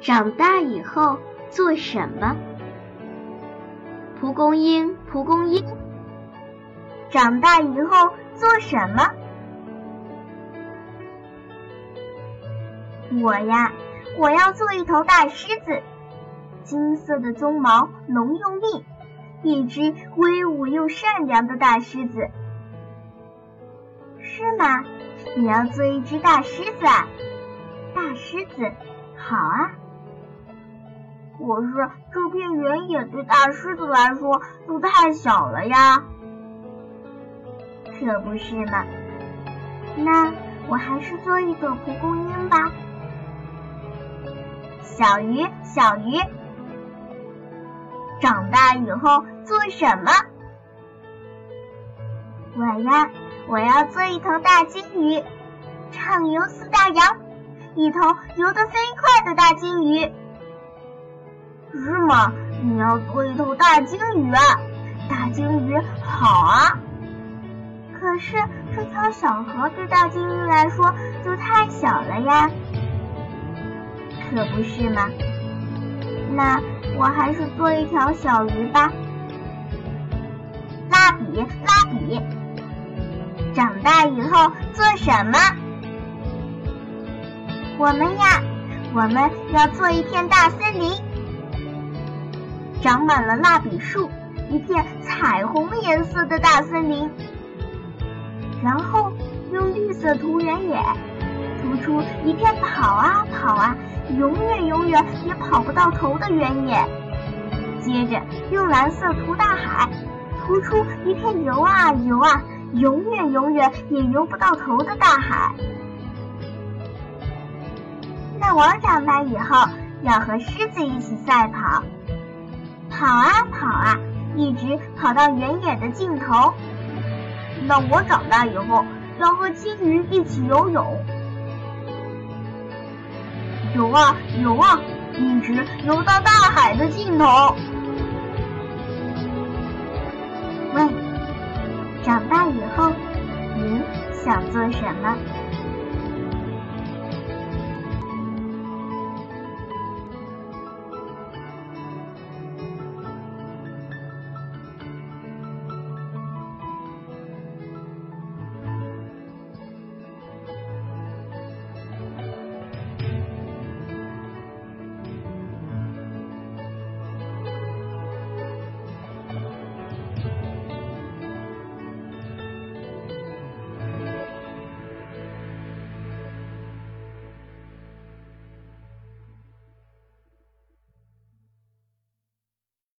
长大以后做什么？蒲公英，蒲公英，长大以后做什么？我呀，我要做一头大狮子，金色的鬃毛浓又密，一只威武又善良的大狮子。是吗？你要做一只大狮子啊？大狮子，好啊。可是这片原野对大狮子来说都太小了呀。可不是嘛。那我还是做一朵蒲公英吧。小鱼，小鱼，长大以后做什么？我呀，我要做一头大金鱼，畅游四大洋，一头游得飞快的大金鱼。是吗？你要做一头大鲸鱼？大鲸鱼好啊。可是这条小河对大鲸鱼来说就太小了呀。可不是吗？那我还是做一条小鱼吧。蜡笔，蜡笔，长大以后做什么？我们呀，我们要做一片大森林，长满了蜡笔树，一片彩虹颜色的大森林。然后用绿色涂原野，涂出一片跑啊跑啊。永远永远也跑不到头的原野，接着用蓝色涂大海，涂出一片游啊游啊，永远永远也游不到头的大海。那我长大以后要和狮子一起赛跑，跑啊跑啊，一直跑到原野的尽头。那我长大以后要和金鱼一起游泳。游啊游啊，一直游到大海的尽头。问：长大以后，你想做什么？